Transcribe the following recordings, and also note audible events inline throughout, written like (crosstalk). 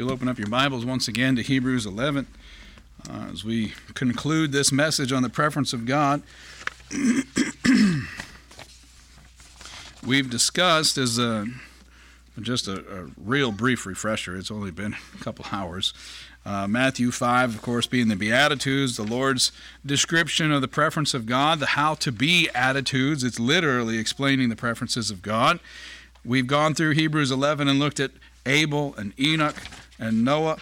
you'll open up your Bibles once again to Hebrews 11 uh, as we conclude this message on the preference of God. (clears throat) We've discussed as a just a, a, real brief refresher. It's only been a couple hours. Uh, Matthew 5, of course, being the Beatitudes, the Lord's description of the preference of God, the how to be attitudes. It's literally explaining the preferences of God. We've gone through Hebrews 11 and looked at Abel and Enoch and Noah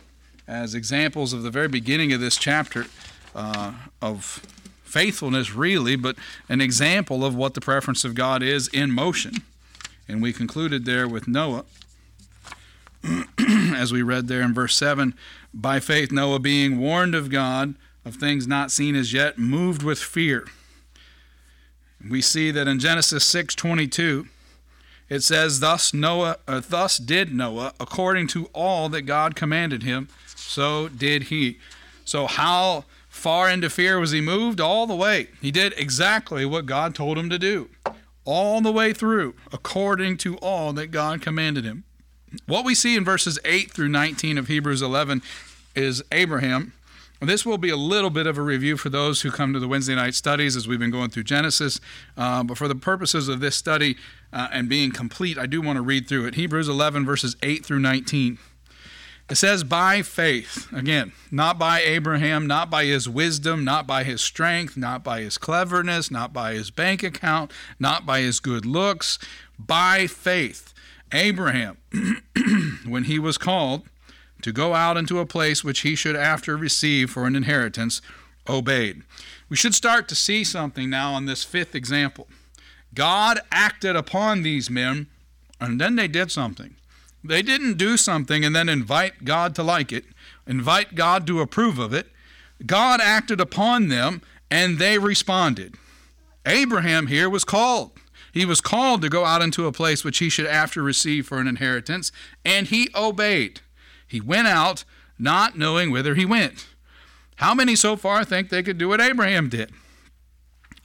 as examples of the very beginning of this chapter uh, of faithfulness, really, but an example of what the preference of God is in motion. And we concluded there with Noah, (clears throat) as we read there in verse 7 by faith, Noah, being warned of God of things not seen as yet, moved with fear. We see that in Genesis 6 22, it says, Thus Noah, uh, thus did Noah, according to all that God commanded him, so did he. So, how far into fear was he moved? All the way. He did exactly what God told him to do, all the way through, according to all that God commanded him. What we see in verses 8 through 19 of Hebrews 11 is Abraham this will be a little bit of a review for those who come to the Wednesday night studies as we've been going through Genesis. Uh, but for the purposes of this study uh, and being complete, I do want to read through it. Hebrews 11, verses 8 through 19. It says, by faith, again, not by Abraham, not by his wisdom, not by his strength, not by his cleverness, not by his bank account, not by his good looks, by faith. Abraham, (clears throat) when he was called, to go out into a place which he should after receive for an inheritance, obeyed. We should start to see something now on this fifth example. God acted upon these men, and then they did something. They didn't do something and then invite God to like it, invite God to approve of it. God acted upon them, and they responded. Abraham here was called. He was called to go out into a place which he should after receive for an inheritance, and he obeyed. He went out not knowing whither he went. How many so far think they could do what Abraham did?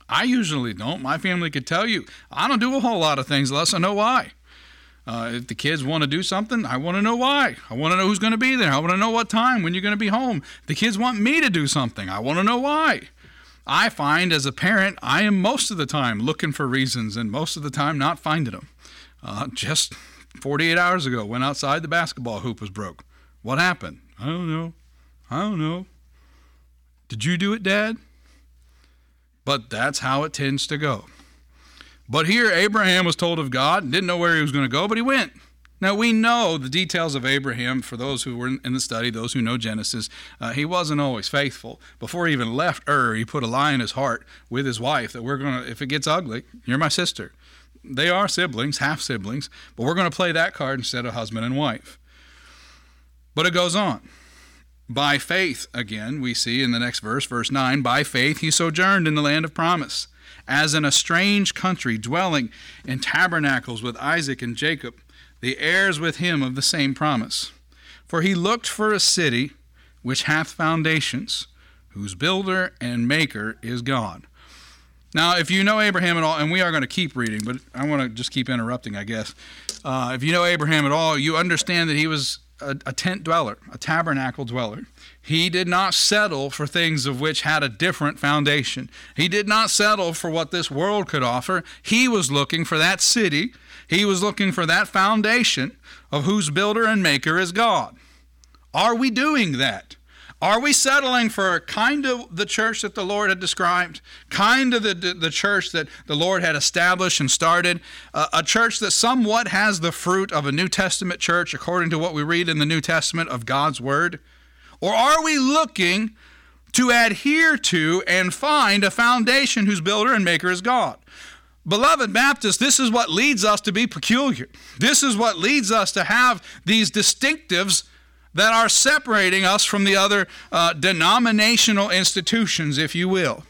I usually don't. My family could tell you I don't do a whole lot of things unless I know why. Uh, if the kids want to do something, I want to know why. I want to know who's going to be there. I want to know what time, when you're going to be home. If the kids want me to do something, I want to know why. I find as a parent, I am most of the time looking for reasons and most of the time not finding them. Uh, just 48 hours ago, went outside, the basketball hoop was broke. What happened? I don't know. I don't know. Did you do it, Dad? But that's how it tends to go. But here, Abraham was told of God, and didn't know where he was going to go, but he went. Now, we know the details of Abraham for those who were in the study, those who know Genesis. Uh, he wasn't always faithful. Before he even left Ur, he put a lie in his heart with his wife that we're going to, if it gets ugly, you're my sister. They are siblings, half siblings, but we're going to play that card instead of husband and wife. But it goes on. By faith, again, we see in the next verse, verse 9, by faith he sojourned in the land of promise, as in a strange country, dwelling in tabernacles with Isaac and Jacob, the heirs with him of the same promise. For he looked for a city which hath foundations, whose builder and maker is God. Now, if you know Abraham at all, and we are going to keep reading, but I want to just keep interrupting, I guess. Uh, if you know Abraham at all, you understand that he was a, a tent dweller, a tabernacle dweller. He did not settle for things of which had a different foundation. He did not settle for what this world could offer. He was looking for that city. He was looking for that foundation of whose builder and maker is God. Are we doing that? Are we settling for kind of the church that the Lord had described, kind of the, the, church that the Lord had established and started, uh, a church that somewhat has the fruit of a New Testament church, according to what we read in the New Testament of God's Word? Or are we looking to adhere to and find a foundation whose builder and maker is God? Beloved Baptists, this is what leads us to be peculiar. This is what leads us to have these distinctives that are separating us from the other uh, denominational institutions, if you will,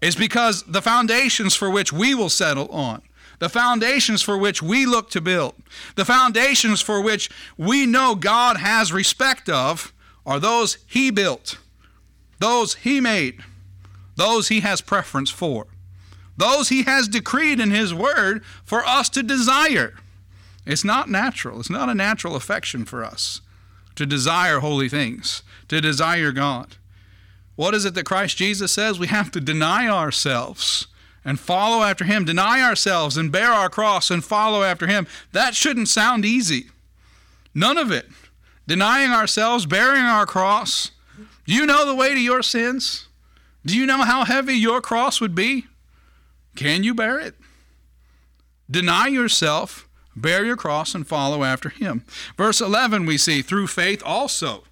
is because the foundations for which we will settle on, the foundations for which we look to build, the foundations for which we know God has respect of, are those He built, those He made, those He has preference for, those He has decreed in His Word for us to desire. It's not natural, it's not a natural affection for us. To desire holy things, to desire God. What is it that Christ Jesus says? We have to deny ourselves and follow after Him. Deny ourselves and bear our cross and follow after Him. That shouldn't sound easy. None of it. Denying ourselves, bearing our cross. Do you know the way to your sins? Do you know how heavy your cross would be? Can you bear it? Deny yourself, bear your cross, and follow after him. Verse 11, we see, through faith also,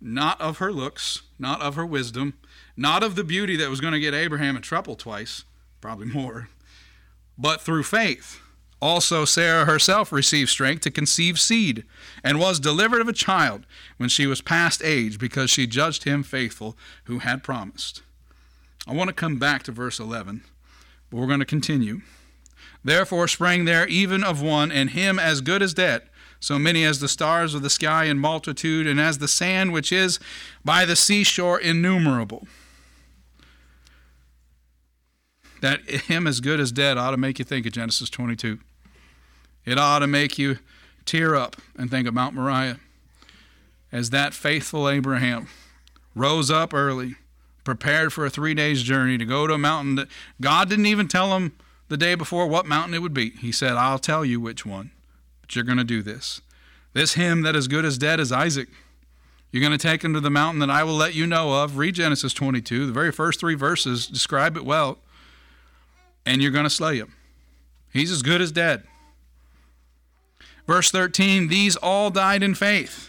not of her looks, not of her wisdom, not of the beauty that was going to get Abraham in trouble twice, probably more, but through faith. Also, Sarah herself received strength to conceive seed, and was delivered of a child when she was past age, because she judged him faithful who had promised. I want to come back to verse 11, but we're going to continue. Therefore sprang there even of one, and him as good as dead, so many as the stars of the sky in multitude, and as the sand which is by the seashore innumerable. That him as good as dead ought to make you think of Genesis 22. It ought to make you tear up and think of Mount Moriah as that faithful Abraham rose up early, prepared for a three days journey to go to a mountain that God didn't even tell him the day before what mountain it would be. He said, I'll tell you which one, but you're going to do this. This him that is good as dead is Isaac. You're going to take him to the mountain that I will let you know of. Read Genesis 22. The very first three verses describe it well. And you're going to slay him. He's as good as dead. Verse 13 These all died in faith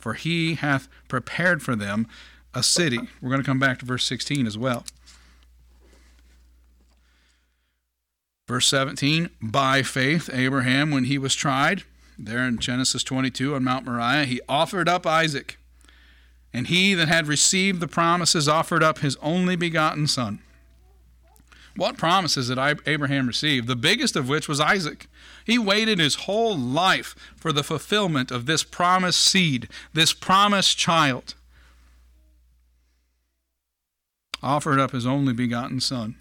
for he hath prepared for them a city. We're going to come back to verse 16 as well. Verse 17 By faith, Abraham, when he was tried, there in Genesis 22 on Mount Moriah, he offered up Isaac. And he that had received the promises offered up his only begotten son. What promises did Abraham receive? The biggest of which was Isaac. He waited his whole life for the fulfillment of this promised seed, this promised child. Offered up his only begotten son,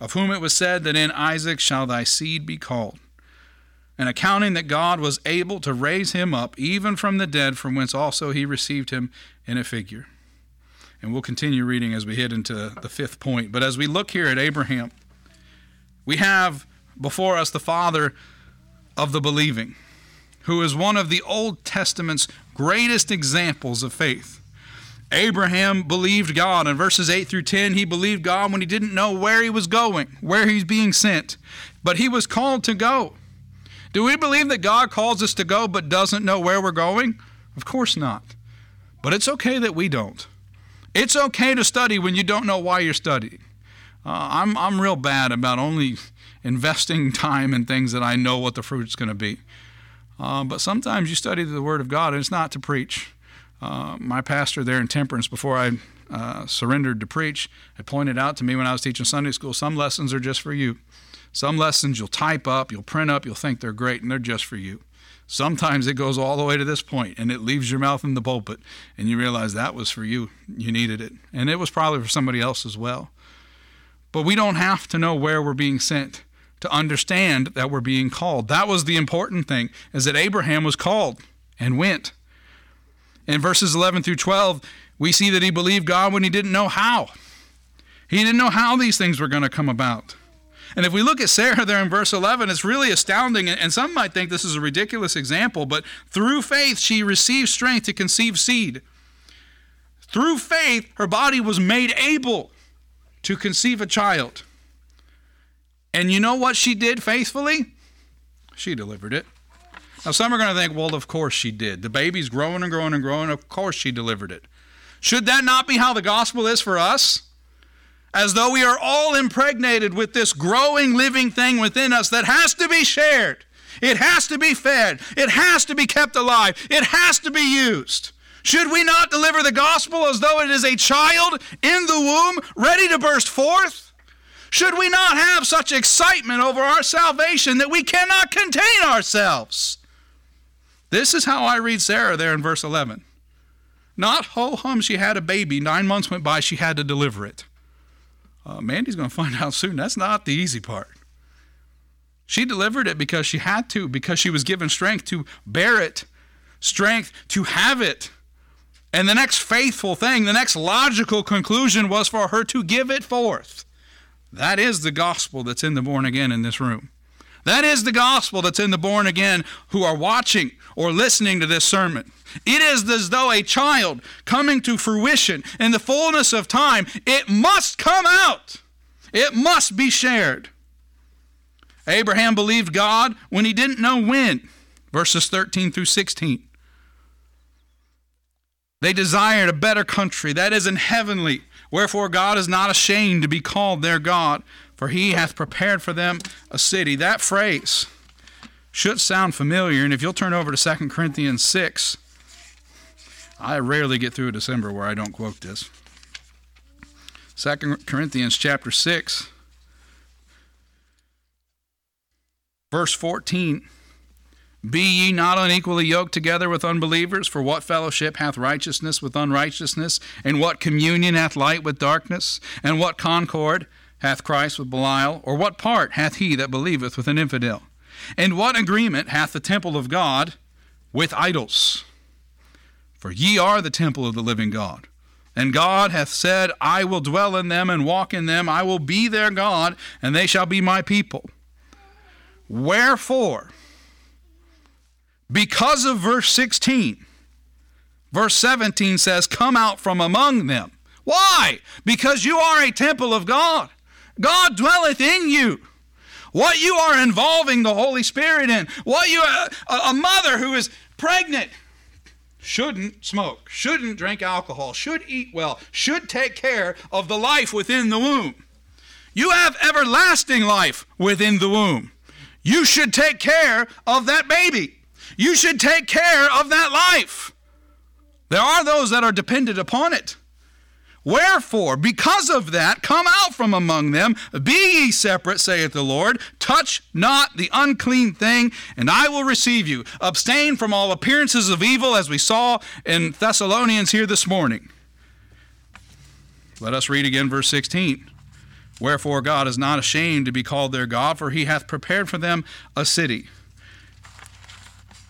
of whom it was said that in Isaac shall thy seed be called. And accounting that God was able to raise him up even from the dead, from whence also he received him in a figure. And we'll continue reading as we hit into the fifth point. But as we look here at Abraham, we have before us the father of the believing, who is one of the Old Testament's greatest examples of faith. Abraham believed God. In verses 8 through 10, he believed God when he didn't know where he was going, where he's being sent, but he was called to go. Do we believe that God calls us to go but doesn't know where we're going? Of course not. But it's okay that we don't. It's okay to study when you don't know why you're studying. Uh, I'm, I'm real bad about only investing time in things that I know what the fruit's going to be. Uh, but sometimes you study the Word of God, and it's not to preach. Uh, my pastor there in Temperance, before I uh, surrendered to preach, had pointed out to me when I was teaching Sunday school some lessons are just for you. Some lessons you'll type up, you'll print up, you'll think they're great, and they're just for you. Sometimes it goes all the way to this point and it leaves your mouth in the pulpit and you realize that was for you. You needed it. And it was probably for somebody else as well. But we don't have to know where we're being sent to understand that we're being called. That was the important thing, is that Abraham was called and went. In verses 11 through 12, we see that he believed God when he didn't know how. He didn't know how these things were going to come about. And if we look at Sarah there in verse 11, it's really astounding. And some might think this is a ridiculous example, but through faith, she received strength to conceive seed. Through faith, her body was made able to conceive a child. And you know what she did faithfully? She delivered it. Now, some are going to think, well, of course she did. The baby's growing and growing and growing. Of course she delivered it. Should that not be how the gospel is for us? As though we are all impregnated with this growing living thing within us that has to be shared. It has to be fed. It has to be kept alive. It has to be used. Should we not deliver the gospel as though it is a child in the womb ready to burst forth? Should we not have such excitement over our salvation that we cannot contain ourselves? This is how I read Sarah there in verse 11. Not ho hum, she had a baby. Nine months went by, she had to deliver it. Uh, Mandy's going to find (laughs) out soon. That's not the easy part. She delivered it because she had to, because she was given strength to bear it, strength to have it. And the next faithful thing, the next logical conclusion was for her to give it forth. That is the gospel that's in the born again in this room. That is the gospel that's in the born again who are watching or listening to this sermon. It is as though a child coming to fruition in the fullness of time. It must come out, it must be shared. Abraham believed God when he didn't know when. Verses 13 through 16. They desired a better country, that is, in heavenly. Wherefore God is not ashamed to be called their God, for he hath prepared for them a city. That phrase should sound familiar, and if you'll turn over to 2 Corinthians 6, I rarely get through a December where I don't quote this. 2 Corinthians chapter 6, verse 14. Be ye not unequally yoked together with unbelievers? For what fellowship hath righteousness with unrighteousness? And what communion hath light with darkness? And what concord hath Christ with Belial? Or what part hath he that believeth with an infidel? And what agreement hath the temple of God with idols? For ye are the temple of the living God. And God hath said, I will dwell in them and walk in them. I will be their God, and they shall be my people. Wherefore, because of verse 16, verse 17 says, Come out from among them. Why? Because you are a temple of God. God dwelleth in you. What you are involving the Holy Spirit in, what you, uh, a, a mother who is pregnant, shouldn't smoke, shouldn't drink alcohol, should eat well, should take care of the life within the womb. You have everlasting life within the womb. You should take care of that baby. You should take care of that life. There are those that are dependent upon it. Wherefore, because of that, come out from among them, be ye separate, saith the Lord, touch not the unclean thing, and I will receive you. Abstain from all appearances of evil, as we saw in Thessalonians here this morning. Let us read again verse 16. Wherefore, God is not ashamed to be called their God, for he hath prepared for them a city.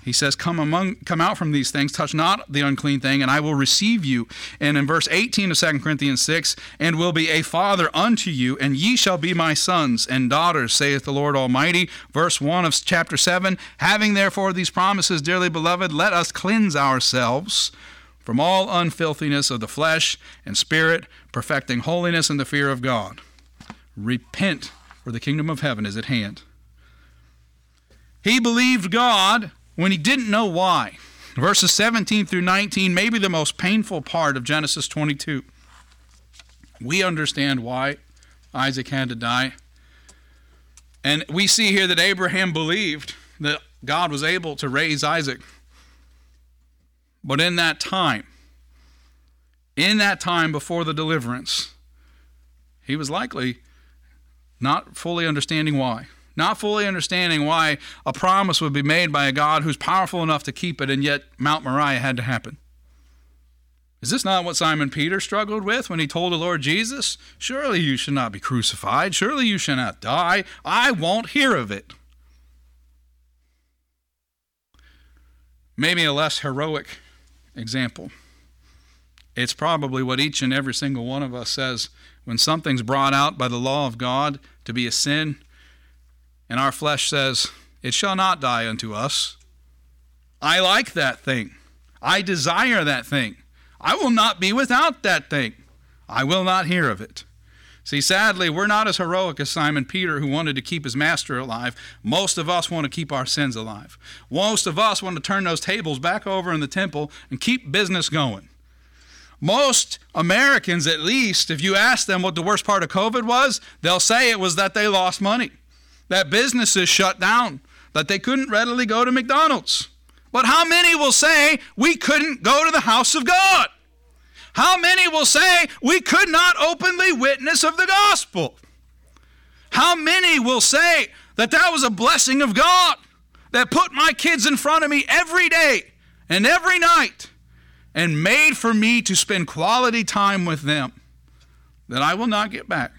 He says, Come among come out from these things, touch not the unclean thing, and I will receive you. And in verse 18 of 2 Corinthians 6, and will be a father unto you, and ye shall be my sons and daughters, saith the Lord Almighty. Verse 1 of chapter 7, having therefore these promises, dearly beloved, let us cleanse ourselves from all unfilthiness of the flesh and spirit, perfecting holiness in the fear of God. Repent, for the kingdom of heaven is at hand. He believed God when he didn't know why. Verses 17 through 19 may be the most painful part of Genesis 22. We understand why Isaac had to die. And we see here that Abraham believed that God was able to raise Isaac. But in that time, in that time before the deliverance, he was likely not fully understanding why not fully understanding why a promise would be made by a God who's powerful enough to keep it, and yet Mount Moriah had to happen. Is this not what Simon Peter struggled with when he told the Lord Jesus, Surely you should not be crucified, surely you should not die, I won't hear of it? Maybe a less heroic example. It's probably what each and every single one of us says when something's brought out by the law of God to be a sin and our flesh says, It shall not die unto us. I like that thing. I desire that thing. I will not be without that thing. I will not hear of it. See, sadly, we're not as heroic as Simon Peter, who wanted to keep his master alive. Most of us want to keep our sins alive. Most of us want to turn those tables back over in the temple and keep business going. Most Americans, at least, if you ask them what the worst part of COVID was, they'll say it was that they lost money that businesses shut down, that they couldn't readily go to McDonald's. But how many will say we couldn't go to the house of God? How many will say we could not openly witness of the gospel? How many will say that that was a blessing of God that put my kids in front of me every day and every night and made for me to spend quality time with them that I will not get back?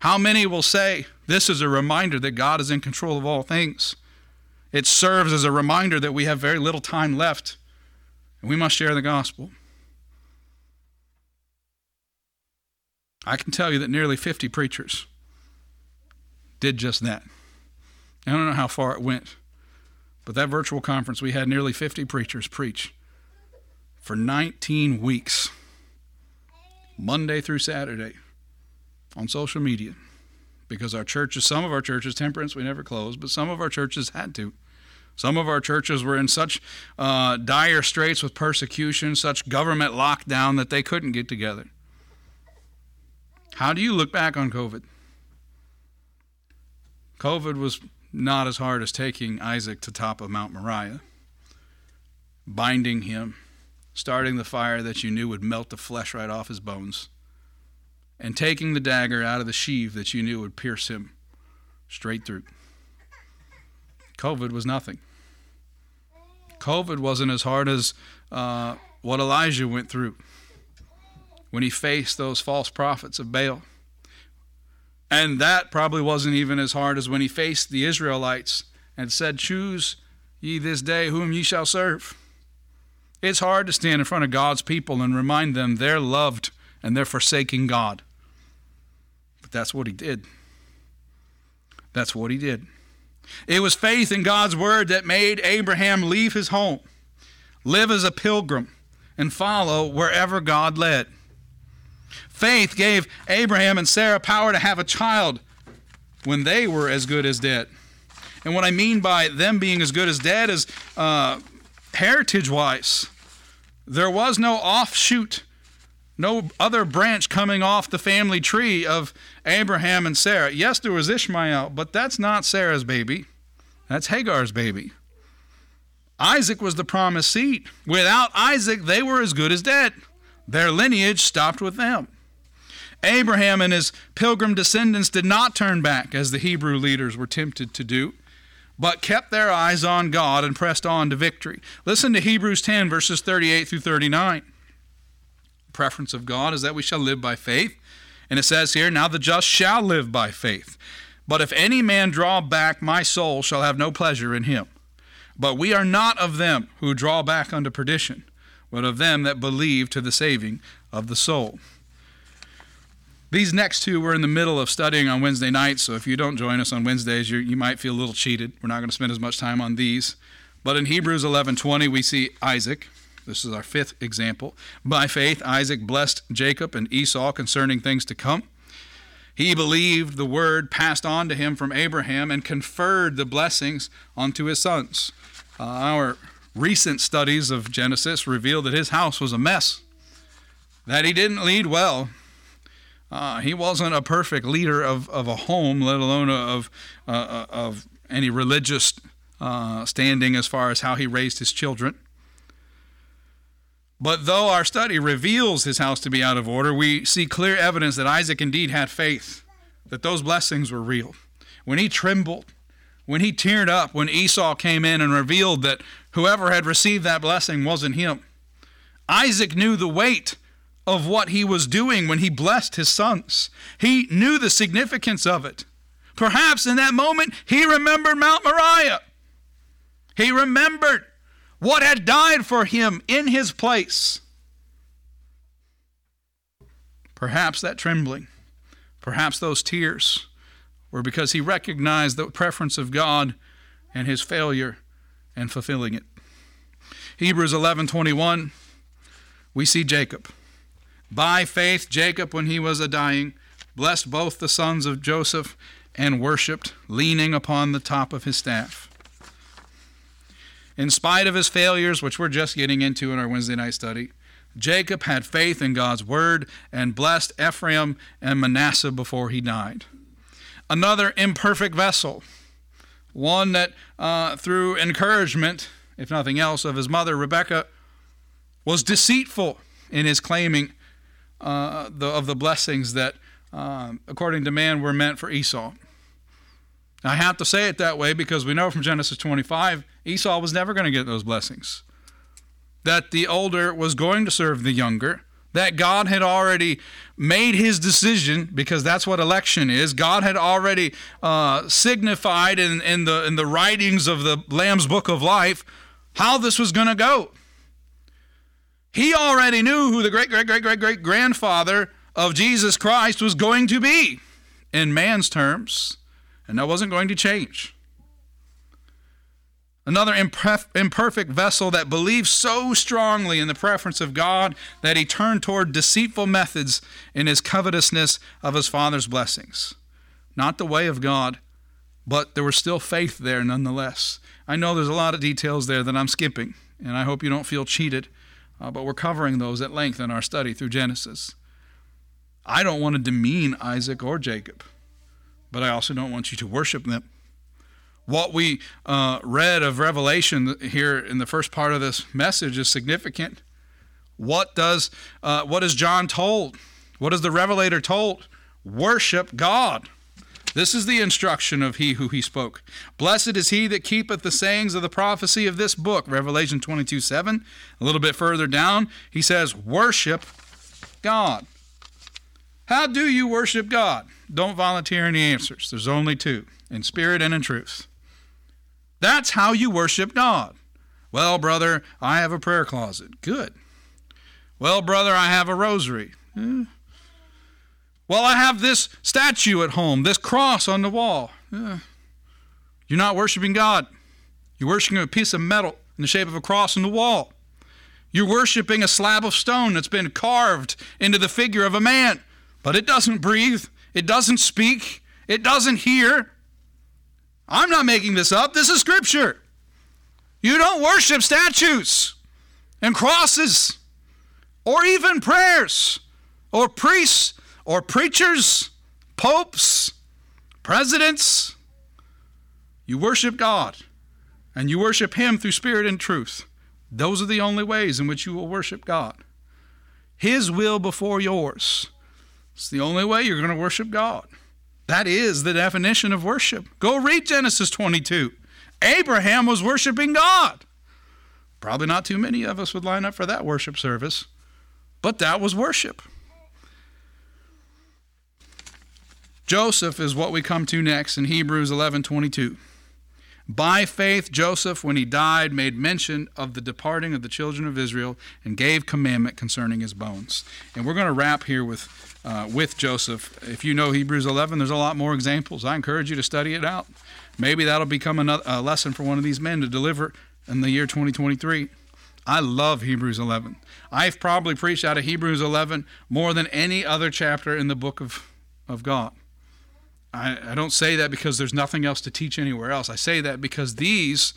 How many will say this is a reminder that God is in control of all things? It serves as a reminder that we have very little time left and we must share the gospel. I can tell you that nearly 50 preachers did just that. I don't know how far it went, but that virtual conference, we had nearly 50 preachers preach for 19 weeks, Monday through Saturday, on social media. Because our churches, some of our churches, temperance, we never closed, but some of our churches had to. Some of our churches were in such uh, dire straits with persecution, such government lockdown that they couldn't get together. How do you look back on COVID? COVID was not as hard as taking Isaac to top of Mount Moriah, binding him, starting the fire that you knew would melt the flesh right off his bones, and taking the dagger out of the sheath that you knew would pierce him straight through. COVID was nothing. COVID wasn't as hard as uh, what Elijah went through when he faced those false prophets of Baal. And that probably wasn't even as hard as when he faced the Israelites and said, Choose ye this day whom ye shall serve. It's hard to stand in front of God's people and remind them they're loved and they're forsaking God. But that's what he did. That's what he did. It was faith in God's word that made Abraham leave his home, live as a pilgrim, and follow wherever God led. Faith gave Abraham and Sarah power to have a child when they were as good as dead. And what I mean by them being as good as dead is uh, heritage wise. There was no offshoot, no other branch coming off the family tree of Abraham and Sarah. Yes, there was Ishmael, but that's not Sarah's baby, that's Hagar's baby. Isaac was the promised seed. Without Isaac, they were as good as dead. Their lineage stopped with them. Abraham and his pilgrim descendants did not turn back, as the Hebrew leaders were tempted to do, but kept their eyes on God and pressed on to victory. Listen to Hebrews 10, verses 38 through 39. Preference of God is that we shall live by faith. And it says here, Now the just shall live by faith. But if any man draw back, my soul shall have no pleasure in him. But we are not of them who draw back unto perdition, but of them that believe to the saving of the soul. These next two we're in the middle of studying on Wednesday night, so if you don't join us on Wednesdays, you, you might feel a little cheated. We're not going to spend as much time on these. But in Hebrews 11:20, we see Isaac. This is our fifth example. By faith, Isaac blessed Jacob and Esau concerning things to come. He believed the word passed on to him from Abraham and conferred the blessings onto his sons. Uh, our recent studies of Genesis reveal that his house was a mess, that he didn't lead well, uh, he wasn't a perfect leader of, of a home, let alone of, uh, uh, of any religious uh, standing as far as how he raised his children. But though our study reveals his house to be out of order, we see clear evidence that Isaac indeed had faith, that those blessings were real. When he trembled, when he teared up, when Esau came in and revealed that whoever had received that blessing wasn't him, Isaac knew the weight of what he was doing when he blessed his sons. He knew the significance of it. Perhaps in that moment, he remembered Mount Moriah. He remembered what had died for him in his place. Perhaps that trembling, perhaps those tears were because he recognized the preference of God and his failure in fulfilling it. Hebrews 11:21 we see Jacob by faith, Jacob, when he was a dying, blessed both the sons of Joseph and worshiped, leaning upon the top of his staff. In spite of his failures, which we're just getting into in our Wednesday night study, Jacob had faith in God's word and blessed Ephraim and Manasseh before he died. Another imperfect vessel, one that uh, through encouragement if nothing else, of his mother Rebekah, was deceitful in his claiming uh, the, of the blessings that, um, according to man, were meant for Esau. I have to say it that way because we know from Genesis 25 Esau was never going to get those blessings. That the older was going to serve the younger, that God had already made his decision because that's what election is. God had already uh, signified in, in, the, in the writings of the Lamb's Book of Life how this was going to go. He already knew who the great, great, great, great, great grandfather of Jesus Christ was going to be in man's terms, and that wasn't going to change. Another imperfect vessel that believed so strongly in the preference of God that he turned toward deceitful methods in his covetousness of his father's blessings. Not the way of God, but there was still faith there nonetheless. I know there's a lot of details there that I'm skipping, and I hope you don't feel cheated, uh, but we're covering those at length in our study through Genesis. I don't want to demean Isaac or Jacob, but I also don't want you to worship them what we uh, read of Revelation here in the first part of this message is significant. What does uh, what is John told? What is the Revelator told? Worship God. This is the instruction of he who he spoke. Blessed is he that keepeth the sayings of the prophecy of this book. Revelation 22 7. A little bit further down, he says, Worship God. How do you worship God? Don't volunteer any answers. There's only two in spirit and in truth. That's how you worship God. Well, brother, I have a prayer closet. Good. Well, brother, I have a rosary. Eh. Well, I have this statue at home, this cross on the wall. Eh. You're not worshiping God. You're worshiping a piece of metal in the shape of a cross on the wall. You're worshiping a slab of stone that's been carved into the figure of a man, but it doesn't breathe, it doesn't speak, it doesn't hear. I'm not making this up. This is scripture. You don't worship statues and crosses or even prayers or priests or preachers, popes, presidents. You worship God and you worship Him through spirit and truth. Those are the only ways in which you will worship God. His will before yours. It's the only way you're going to worship God. That is the definition of worship. Go read Genesis 22. Abraham was worshiping God. Probably not too many of us would line up for that worship service, but that was worship. Joseph is what we come to next in Hebrews 11:22. By faith Joseph when he died made mention of the departing of the children of Israel and gave commandment concerning his bones. And we're going to wrap here with uh, with Joseph. If you know Hebrews 11, there's a lot more examples. I encourage you to study it out. Maybe that'll become another, a lesson for one of these men to deliver in the year 2023. I love Hebrews 11. I've probably preached out of Hebrews 11 more than any other chapter in the book of, of God. I, I don't say that because there's nothing else to teach anywhere else. I say that because these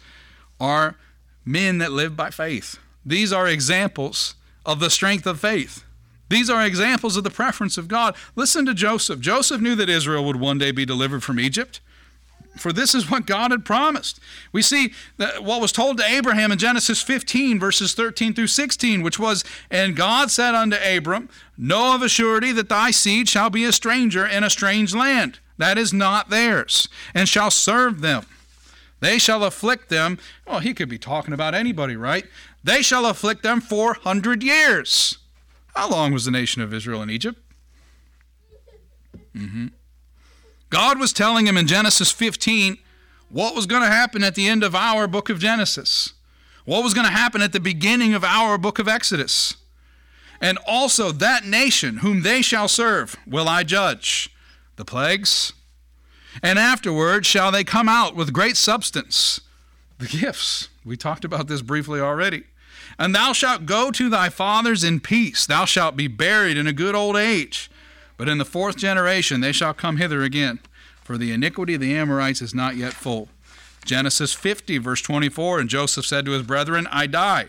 are men that live by faith. These are examples of the strength of faith. These are examples of the preference of God. Listen to Joseph. Joseph knew that Israel would one day be delivered from Egypt. For this is what God had promised. We see that what was told to Abraham in Genesis 15, verses 13 through 16, which was, And God said unto Abram, Know of a surety that thy seed shall be a stranger in a strange land, that is not theirs, and shall serve them. They shall afflict them. Well, he could be talking about anybody, right? They shall afflict them 400 years. How long was the nation of Israel in Egypt? Mm-hmm. God was telling him in Genesis 15 what was going to happen at the end of our book of Genesis, what was going to happen at the beginning of our book of Exodus. And also, that nation whom they shall serve will I judge. The plagues. And afterward shall they come out with great substance. The gifts. We talked about this briefly already. And thou shalt go to thy fathers in peace. Thou shalt be buried in a good old age. But in the fourth generation they shall come hither again, for the iniquity of the Amorites is not yet full. Genesis 50, verse 24 And Joseph said to his brethren, I die.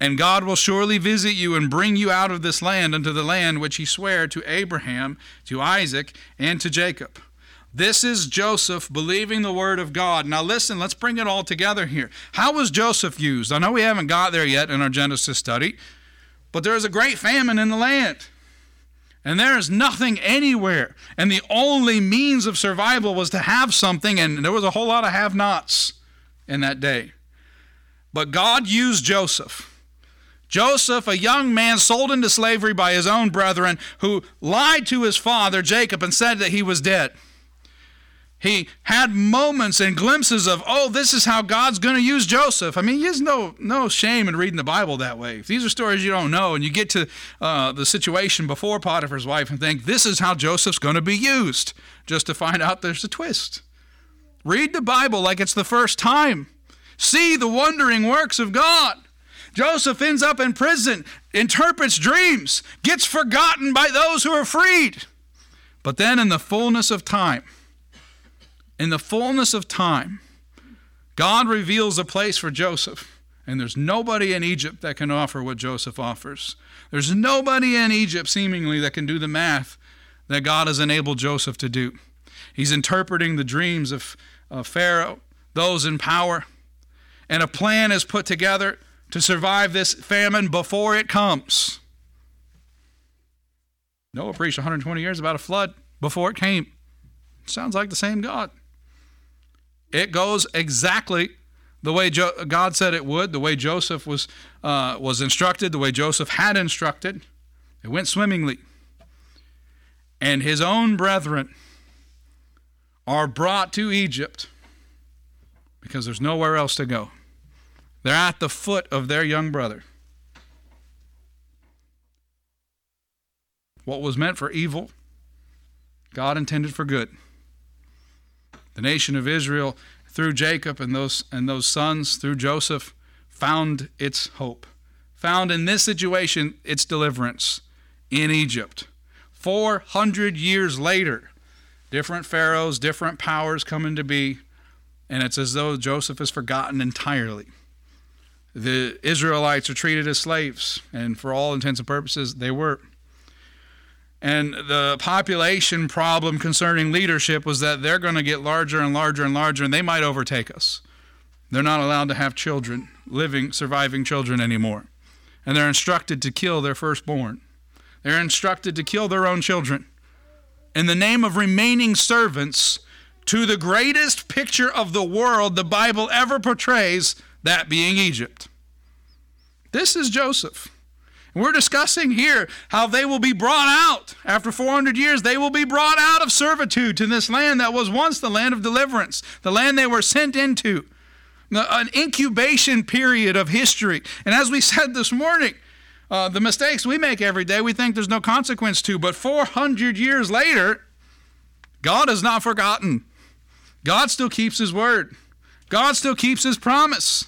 And God will surely visit you and bring you out of this land unto the land which he sware to Abraham, to Isaac, and to Jacob. This is Joseph believing the word of God. Now, listen, let's bring it all together here. How was Joseph used? I know we haven't got there yet in our Genesis study, but there is a great famine in the land. And there is nothing anywhere. And the only means of survival was to have something, and there was a whole lot of have nots in that day. But God used Joseph. Joseph, a young man sold into slavery by his own brethren, who lied to his father, Jacob, and said that he was dead. He had moments and glimpses of, oh, this is how God's going to use Joseph. I mean, there's no no shame in reading the Bible that way. If these are stories you don't know, and you get to uh, the situation before Potiphar's wife and think this is how Joseph's going to be used, just to find out there's a twist. Read the Bible like it's the first time. See the wondering works of God. Joseph ends up in prison, interprets dreams, gets forgotten by those who are freed. But then, in the fullness of time, in the fullness of time, God reveals a place for Joseph. And there's nobody in Egypt that can offer what Joseph offers. There's nobody in Egypt, seemingly, that can do the math that God has enabled Joseph to do. He's interpreting the dreams of, of Pharaoh, those in power. And a plan is put together to survive this famine before it comes. Noah preached 120 years about a flood before it came. Sounds like the same God. It goes exactly the way jo- God said it would, the way Joseph was, uh, was instructed, the way Joseph had instructed. It went swimmingly. And his own brethren are brought to Egypt because there's nowhere else to go. They're at the foot of their young brother. What was meant for evil, God intended for good. The nation of Israel, through Jacob and those, and those sons, through Joseph, found its hope. Found in this situation its deliverance in Egypt. 400 years later, different pharaohs, different powers come into be, and it's as though Joseph is forgotten entirely. The Israelites are treated as slaves, and for all intents and purposes, they were. And the population problem concerning leadership was that they're going to get larger and larger and larger, and they might overtake us. They're not allowed to have children, living, surviving children anymore. And they're instructed to kill their firstborn. They're instructed to kill their own children. In the name of remaining servants to the greatest picture of the world the Bible ever portrays, that being Egypt. This is Joseph. We're discussing here how they will be brought out. After 400 years, they will be brought out of servitude to this land that was once the land of deliverance, the land they were sent into, an incubation period of history. And as we (laughs) said this morning, uh, the mistakes we make every day, we think there's no consequence to. But 400 years later, God has not forgotten. God still keeps his word, God still keeps his promise.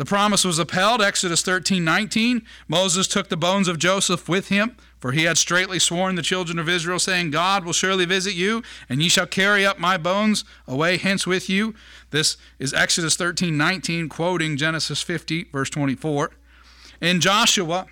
The promise was upheld, Exodus 13 19. Moses took the bones of Joseph with him, for he had straightly sworn the children of Israel, saying, God will surely visit you, and ye shall carry up my bones away hence with you. This is Exodus 13 19, quoting Genesis 50, verse 24. In Joshua,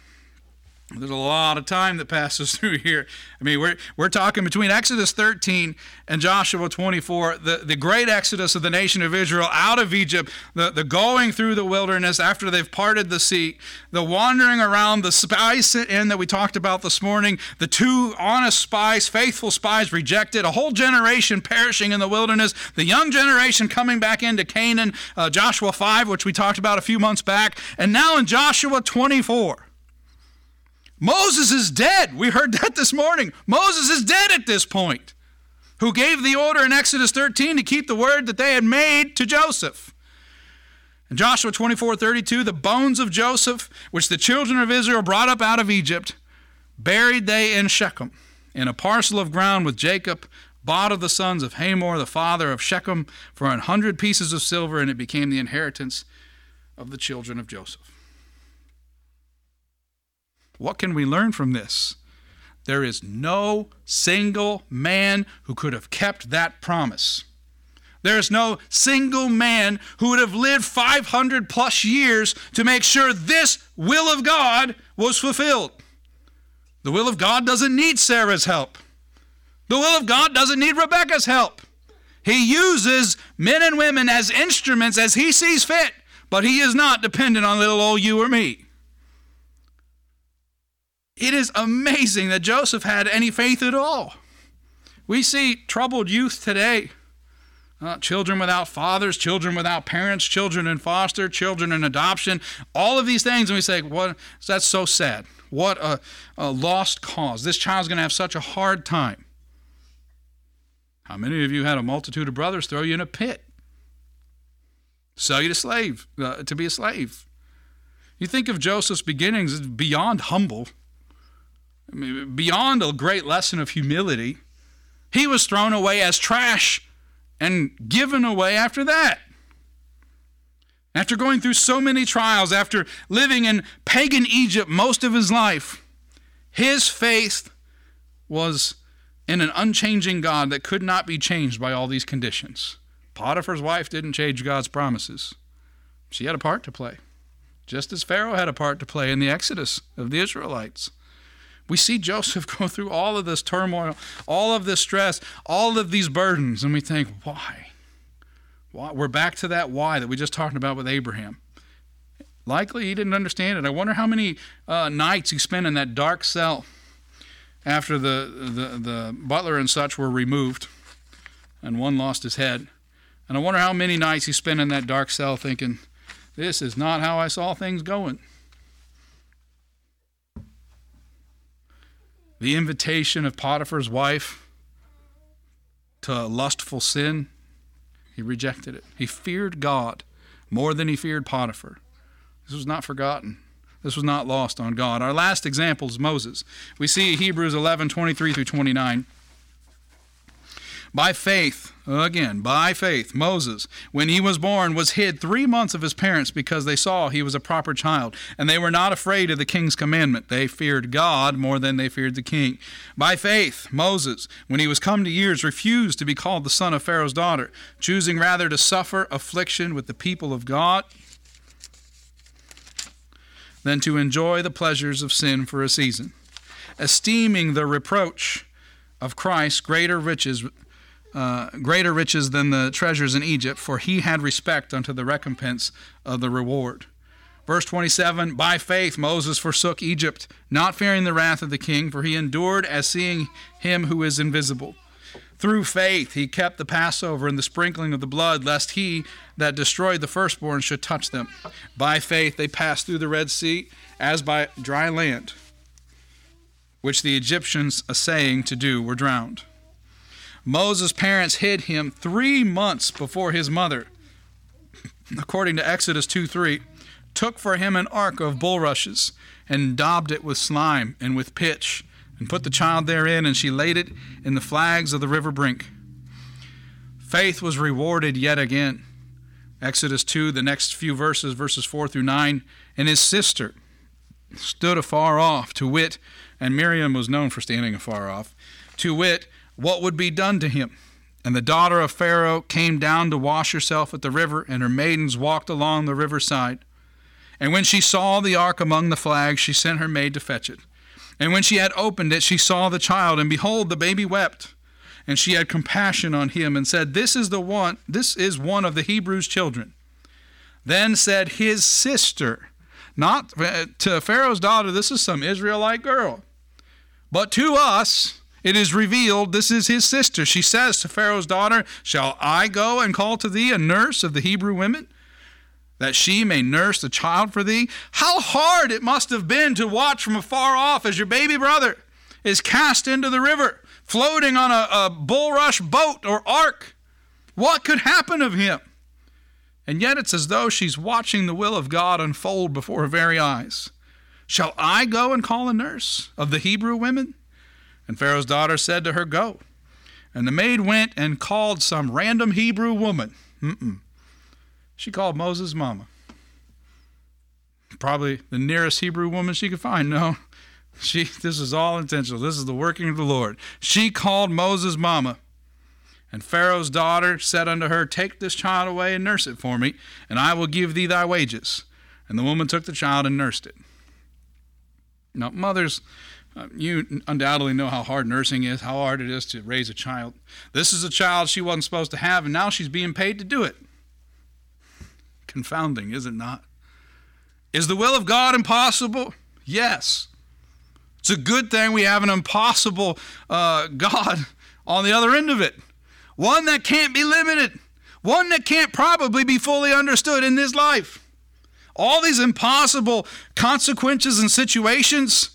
there's a lot of time that passes (laughs) through here. I mean, we're, we're talking between Exodus 13 and Joshua 24, the, the great exodus of the nation of Israel out of Egypt, the, the going through the wilderness after they've parted the sea, the wandering around, the spies in that we talked about this morning, the two honest spies, faithful spies rejected, a whole generation perishing in the wilderness, the young generation coming back into Canaan, uh, Joshua 5, which we talked about a few months back, and now in Joshua 24. Moses is dead. We heard that this morning. Moses is dead at this point. Who gave the order in Exodus 13 to keep the word that they had made to Joseph. In Joshua 24 32, the bones of Joseph, which the children of Israel brought up out of Egypt, buried they in Shechem, in a parcel of ground with Jacob, bought of the sons of Hamor, the father of Shechem, for an hundred pieces of silver, and it became the inheritance of the children of Joseph. What can we learn from this? There is no single man who could have kept that promise. There is no single man who would have lived 500 plus years to make sure this will of God was fulfilled. The will of God doesn't need Sarah's help. The will of God doesn't need Rebecca's help. He uses men and women as instruments as he sees fit, but he is not dependent on little old you or me. It is amazing that Joseph had any faith at all. We see troubled youth today. Uh, children without fathers, children without parents, children in foster, children in adoption, all of these things. And we say, what? That's so sad. What a, a lost cause. This child's going to have such a hard time. How many of you had a multitude of brothers throw you in a pit? Sell you to slave, uh, to be a slave. You think of Joseph's beginnings as beyond humble, beyond a great lesson of humility. He was thrown away as trash and given away after that. After going through so many trials, after living in pagan Egypt most of his life, his faith was in an unchanging God that could not be changed by all these conditions. Potiphar's wife didn't change God's promises. She had a part to play, just as Pharaoh had a part to play in the exodus of the Israelites. We see Joseph (laughs) go through all of this turmoil, all of this stress, all of these burdens, and we think, why? why? We're back to that why that we just talked about with Abraham. Likely he didn't understand it. I wonder how many uh, nights he spent in that dark cell after the, the, the butler and such were removed and one lost his head. And I wonder how many nights he spent in that dark cell thinking, this is not how I saw things going. The invitation of Potiphar's wife to lustful sin, he rejected it. He feared God more than he feared Potiphar. This was not forgotten. This was not lost on God. Our last example is Moses. We see Hebrews 11 23 through 29. By faith, again, by faith, Moses, when he was born, was hid three months of his parents because they saw he was a proper child, and they were not afraid of the king's commandment. They feared God more than they feared the king. By faith, Moses, when he was come to years, refused to be called the son of Pharaoh's daughter, choosing rather to suffer affliction with the people of God than to enjoy the pleasures of sin for a season, esteeming the reproach of Christ greater riches uh, greater riches than the treasures in Egypt, for he had respect unto the recompense of the reward. Verse 27 By faith Moses forsook Egypt, not fearing the wrath of the king, for he endured as seeing him who is invisible. Through faith he kept the Passover and the sprinkling of the blood, lest he that destroyed the firstborn should touch them. By faith they passed through the Red Sea as by dry land, which the Egyptians, assaying to do, were drowned. Moses' parents hid him three months before his mother, according to Exodus 2 3, took for him an ark of bulrushes and daubed it with slime and with pitch, and put the child therein, and she laid it in the flags of the river brink. Faith was rewarded yet again. Exodus 2, the next few verses, verses 4 through 9, and his sister stood afar off, to wit, and Miriam was known for standing afar off, to wit, what would be done to him. And the daughter of Pharaoh came down to wash herself at the river, and her maidens walked along the riverside. And when she saw the ark among the flags, she sent her maid to fetch it. And when she had opened it, she saw the child, and behold, the baby wept. And she had compassion on him, and said, This is the one, this is one of the Hebrews' children. Then said his sister, not uh, to Pharaoh's daughter, this is some Israelite girl, but to us, it is revealed this is his sister. She says to Pharaoh's daughter, Shall I go and call to thee a nurse of the Hebrew women, that she may nurse the child for thee? How hard it must have been to watch from afar off as your baby brother is cast into the river, floating on a, a bulrush boat or ark. What could happen of him? And yet it's as though she's watching the will of God unfold before her very eyes. Shall I go and call a nurse of the Hebrew women? And Pharaoh's daughter said to her, Go. And the maid went and called some random Hebrew woman. Mm-mm. She called Moses' mama. Probably the nearest Hebrew woman she could find. No, (laughs) she. This is all intentional. This is the working of the Lord. She called Moses' mama. And Pharaoh's daughter said unto her, Take this child away and nurse it for me, and I will give thee thy wages. And the woman took the child and nursed it. Now, mothers, Uh, you undoubtedly know how hard nursing is, how hard it is to raise a child. This is a child she wasn't supposed to have, and now she's being paid to do it. Confounding, is it not? Is the will of God impossible? Yes. It's a good thing we have an impossible uh, God on the other end of it. One that can't be limited, one that can't probably be fully understood in this life. All these impossible consequences and situations,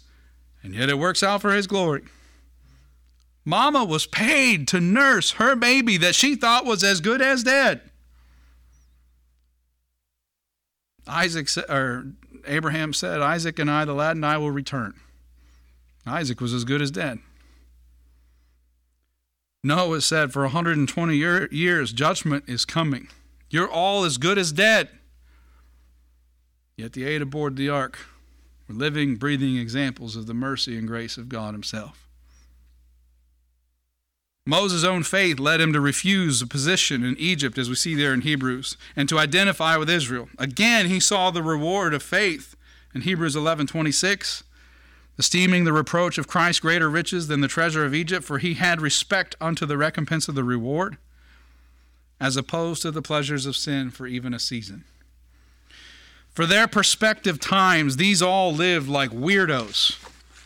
and yet it works out for His glory. Mama was paid to nurse her baby that she thought was as good as dead. Isaac or Abraham said, Isaac and I, the lad and I, will return. Isaac was as good as dead. Noah said, For 120 year, years, judgment is coming. You're all as good as dead. Yet the eight aboard the ark were living, breathing examples of the mercy and grace of God Himself. Moses' own faith led him to refuse a position in Egypt, as we see there in Hebrews, and to identify with Israel. Again, he saw the reward of faith in Hebrews 11 26, esteeming the reproach of Christ greater riches than the treasure of Egypt, for he had respect unto the recompense of the reward, as opposed to the pleasures of sin for even a season. For their perspective times, these all lived like weirdos.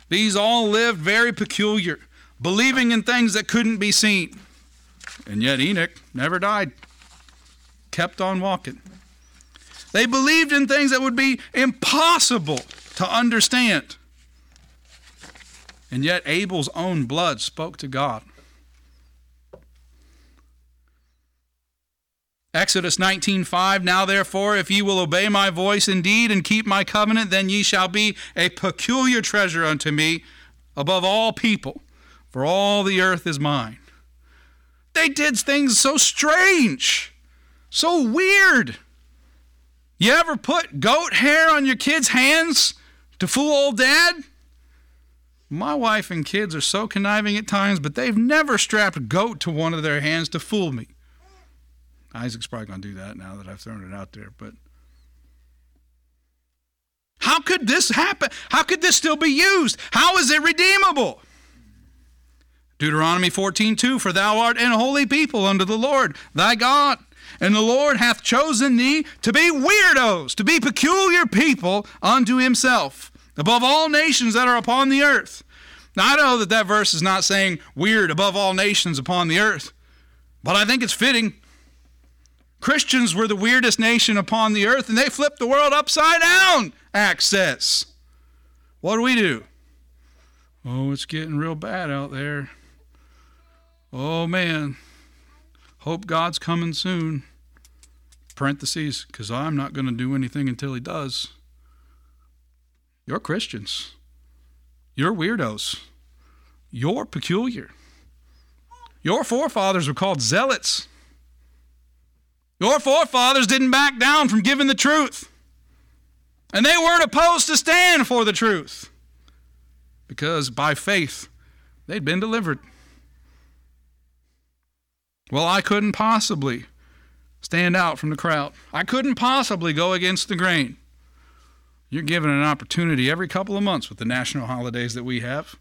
These all lived very peculiar believing in things that couldn't be seen. And yet Enoch never died, kept on walking. They believed in things that would be impossible to understand. And yet Abel's own blood spoke to God. Exodus 19:5 Now therefore if ye will obey my voice indeed and keep my covenant then ye shall be a peculiar treasure unto me above all people for all the earth is mine. They did things so strange, so weird. You ever put goat hair on your kids' hands to fool old dad? My wife and kids are so conniving at times, but they've never strapped goat to one of their hands to fool me. Isaac's probably going to do that now that I've thrown it out there, but how could this happen? How could this still be used? How is it redeemable? Deuteronomy 14:2 For thou art an holy people unto the Lord thy God and the Lord hath chosen thee to be weirdos to be peculiar people unto himself above all nations that are upon the earth now I know that that verse is not saying weird above all nations upon the earth but I think it's fitting Christians were the weirdest nation upon the earth and they flipped the world upside down Acts says what do we do Oh, it's getting real bad out there. Oh man, hope God's coming soon. Parentheses, because I'm not going to do anything until He does. You're Christians. You're weirdos. You're peculiar. Your forefathers were called zealots. Your forefathers didn't back down from giving the truth. And they weren't opposed to stand for the truth because by faith they'd been delivered. Well, I couldn't possibly stand out from the crowd. I couldn't possibly go against the grain. You're given an opportunity every couple of months with the national holidays that we have.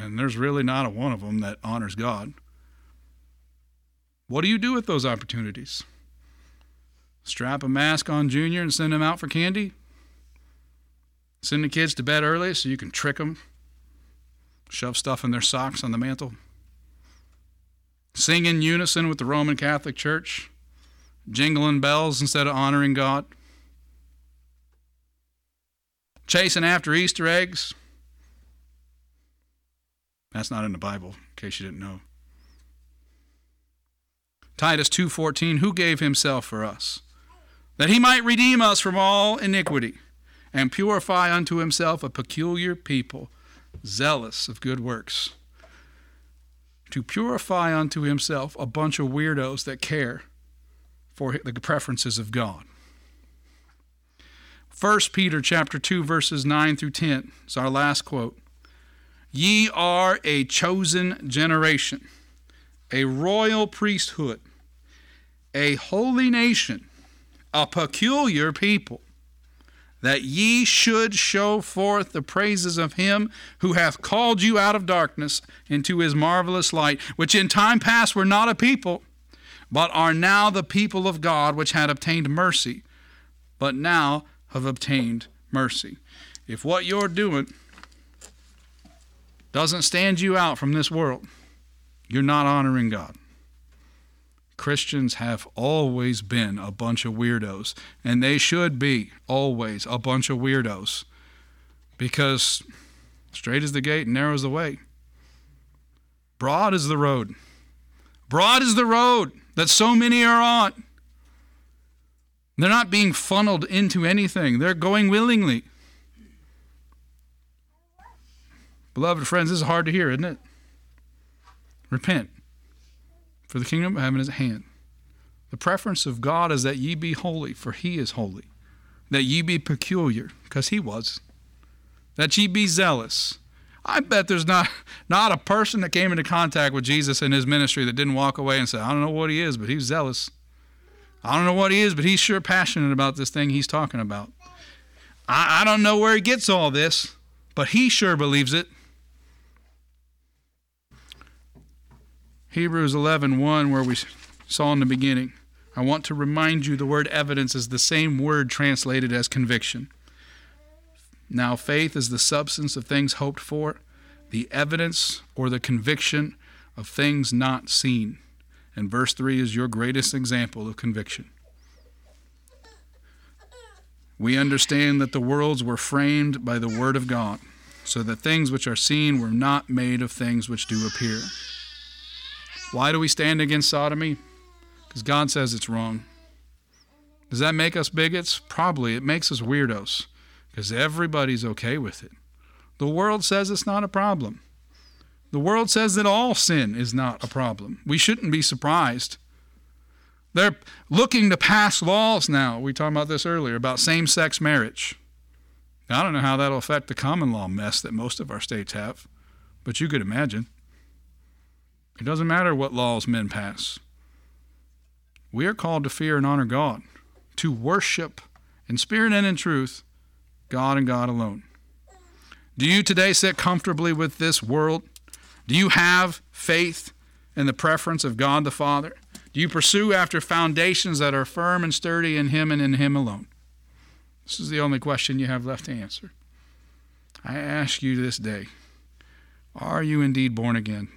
And there's really not a one of them that honors God. What do you do with those opportunities? Strap a mask on Junior and send him out for candy? Send the kids to bed early so you can trick them? Shove stuff in their socks on the mantle? sing in unison with the Roman Catholic Church, jingling bells instead of honoring God, chasing after Easter eggs. That's not in the Bible, in case you didn't know. Titus 2:14 Who gave himself for us that he might redeem us from all iniquity and purify unto himself a peculiar people zealous of good works to purify unto himself a bunch of weirdos that care for the preferences of God. 1 Peter chapter 2 verses 9 through 10 is our last quote. Ye are a chosen generation, a royal priesthood, a holy nation, a peculiar people, that ye should show forth the praises of him who hath called you out of darkness into his marvelous light, which in time past were not a people, but are now the people of God, which had obtained mercy, but now have obtained mercy. If what you're doing doesn't stand you out from this world, you're not honoring God. Christians have always been a bunch of weirdos, and they should be always a bunch of weirdos because straight is the gate and narrow is the way. Broad is the road. Broad is the road that so many are on. They're not being funneled into anything, they're going willingly. Beloved friends, this is hard to hear, isn't it? Repent for the kingdom of heaven is at hand. The preference of God is that ye be holy, for he is holy. That ye be peculiar, because he was. That ye be zealous. I bet there's not, (laughs) not a person that came into contact with Jesus in his ministry that didn't walk away and say, I don't know what he is, but he's zealous. I don't know what he is, but he's sure passionate about this thing he's talking about. I, I don't know where he gets all this, but he sure believes it. Hebrews 11:1 1, where we saw in the beginning. I want to remind you the word evidence is the same word translated as conviction. Now faith is the substance of things hoped for, the evidence or the conviction of things not seen. And verse 3 is your greatest example of conviction. We understand that the worlds were framed by the word of God, so that things which are seen were not made of things which do appear. Why do we stand against sodomy? Because God says it's wrong. Does that make us bigots? Probably. It makes us weirdos because everybody's okay with it. The world says it's not a problem. The world says that all sin is not a problem. We shouldn't be surprised. They're looking to pass laws now. We talked about this earlier about same sex marriage. I don't know how that'll affect the common law mess that most of our states have, but you could imagine. It doesn't matter what laws men pass. We are called to fear and honor God, to worship in spirit and in truth God and God alone. Do you today sit comfortably with this world? Do you have faith in the preference of God the Father? Do you pursue after foundations that are firm and sturdy in Him and in Him alone? This is the only question you have left to answer. I ask you this day are you indeed born again?